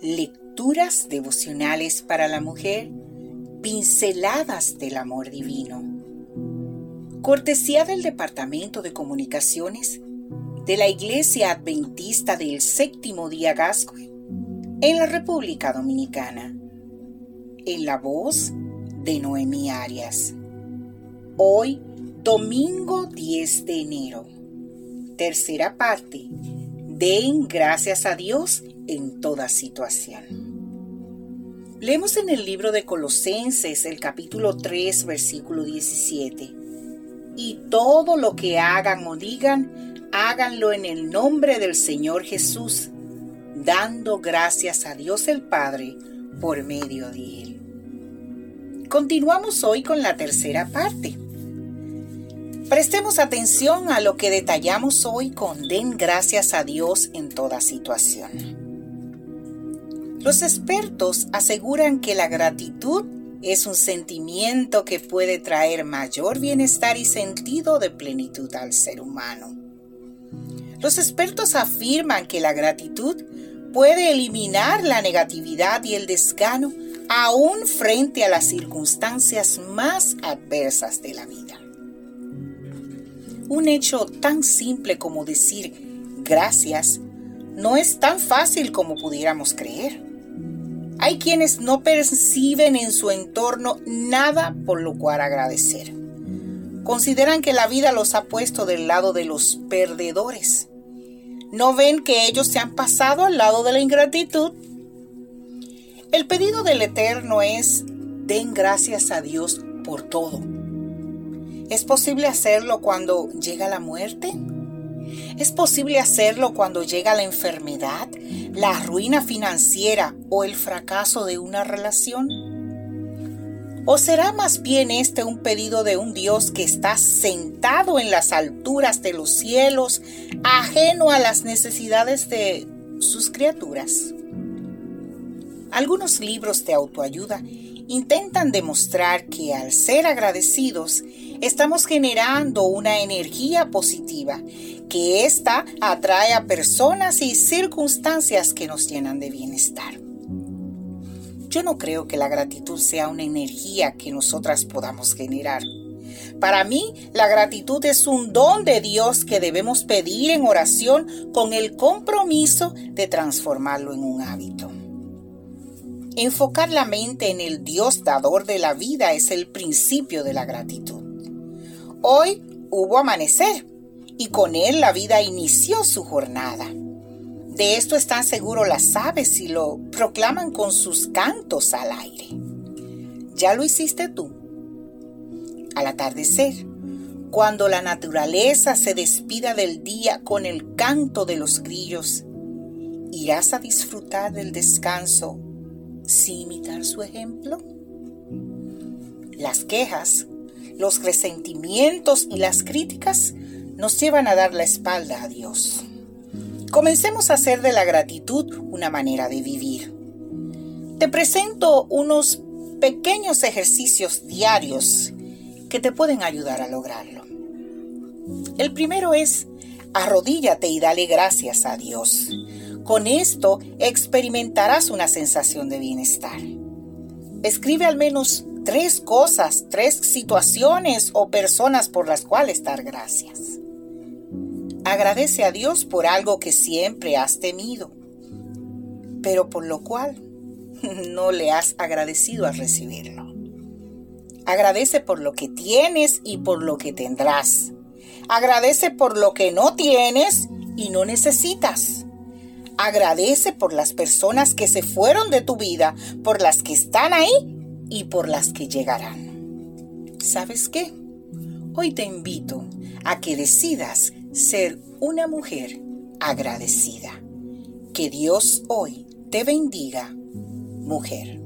Lecturas devocionales para la mujer, pinceladas del amor divino. Cortesía del Departamento de Comunicaciones de la Iglesia Adventista del Séptimo Día Gascue en la República Dominicana. En la voz de Noemí Arias. Hoy, domingo 10 de enero. Tercera parte. Den gracias a Dios en toda situación. Leemos en el libro de Colosenses el capítulo 3 versículo 17. Y todo lo que hagan o digan, háganlo en el nombre del Señor Jesús, dando gracias a Dios el Padre por medio de Él. Continuamos hoy con la tercera parte. Prestemos atención a lo que detallamos hoy con Den gracias a Dios en toda situación. Los expertos aseguran que la gratitud es un sentimiento que puede traer mayor bienestar y sentido de plenitud al ser humano. Los expertos afirman que la gratitud puede eliminar la negatividad y el desgano aún frente a las circunstancias más adversas de la vida. Un hecho tan simple como decir gracias no es tan fácil como pudiéramos creer. Hay quienes no perciben en su entorno nada por lo cual agradecer. Consideran que la vida los ha puesto del lado de los perdedores. No ven que ellos se han pasado al lado de la ingratitud. El pedido del Eterno es, den gracias a Dios por todo. ¿Es posible hacerlo cuando llega la muerte? ¿Es posible hacerlo cuando llega la enfermedad, la ruina financiera o el fracaso de una relación? ¿O será más bien este un pedido de un Dios que está sentado en las alturas de los cielos, ajeno a las necesidades de sus criaturas? Algunos libros de autoayuda intentan demostrar que al ser agradecidos estamos generando una energía positiva, que ésta atrae a personas y circunstancias que nos llenan de bienestar. Yo no creo que la gratitud sea una energía que nosotras podamos generar. Para mí, la gratitud es un don de Dios que debemos pedir en oración con el compromiso de transformarlo en un hábito. Enfocar la mente en el Dios dador de la vida es el principio de la gratitud. Hoy hubo amanecer y con él la vida inició su jornada. De esto están seguros las aves y lo proclaman con sus cantos al aire. ¿Ya lo hiciste tú? Al atardecer, cuando la naturaleza se despida del día con el canto de los grillos, irás a disfrutar del descanso sin imitar su ejemplo? Las quejas, los resentimientos y las críticas nos llevan a dar la espalda a Dios. Comencemos a hacer de la gratitud una manera de vivir. Te presento unos pequeños ejercicios diarios que te pueden ayudar a lograrlo. El primero es arrodíllate y dale gracias a Dios. Con esto experimentarás una sensación de bienestar. Escribe al menos tres cosas, tres situaciones o personas por las cuales dar gracias. Agradece a Dios por algo que siempre has temido, pero por lo cual no le has agradecido al recibirlo. Agradece por lo que tienes y por lo que tendrás. Agradece por lo que no tienes y no necesitas. Agradece por las personas que se fueron de tu vida, por las que están ahí y por las que llegarán. ¿Sabes qué? Hoy te invito a que decidas ser una mujer agradecida. Que Dios hoy te bendiga, mujer.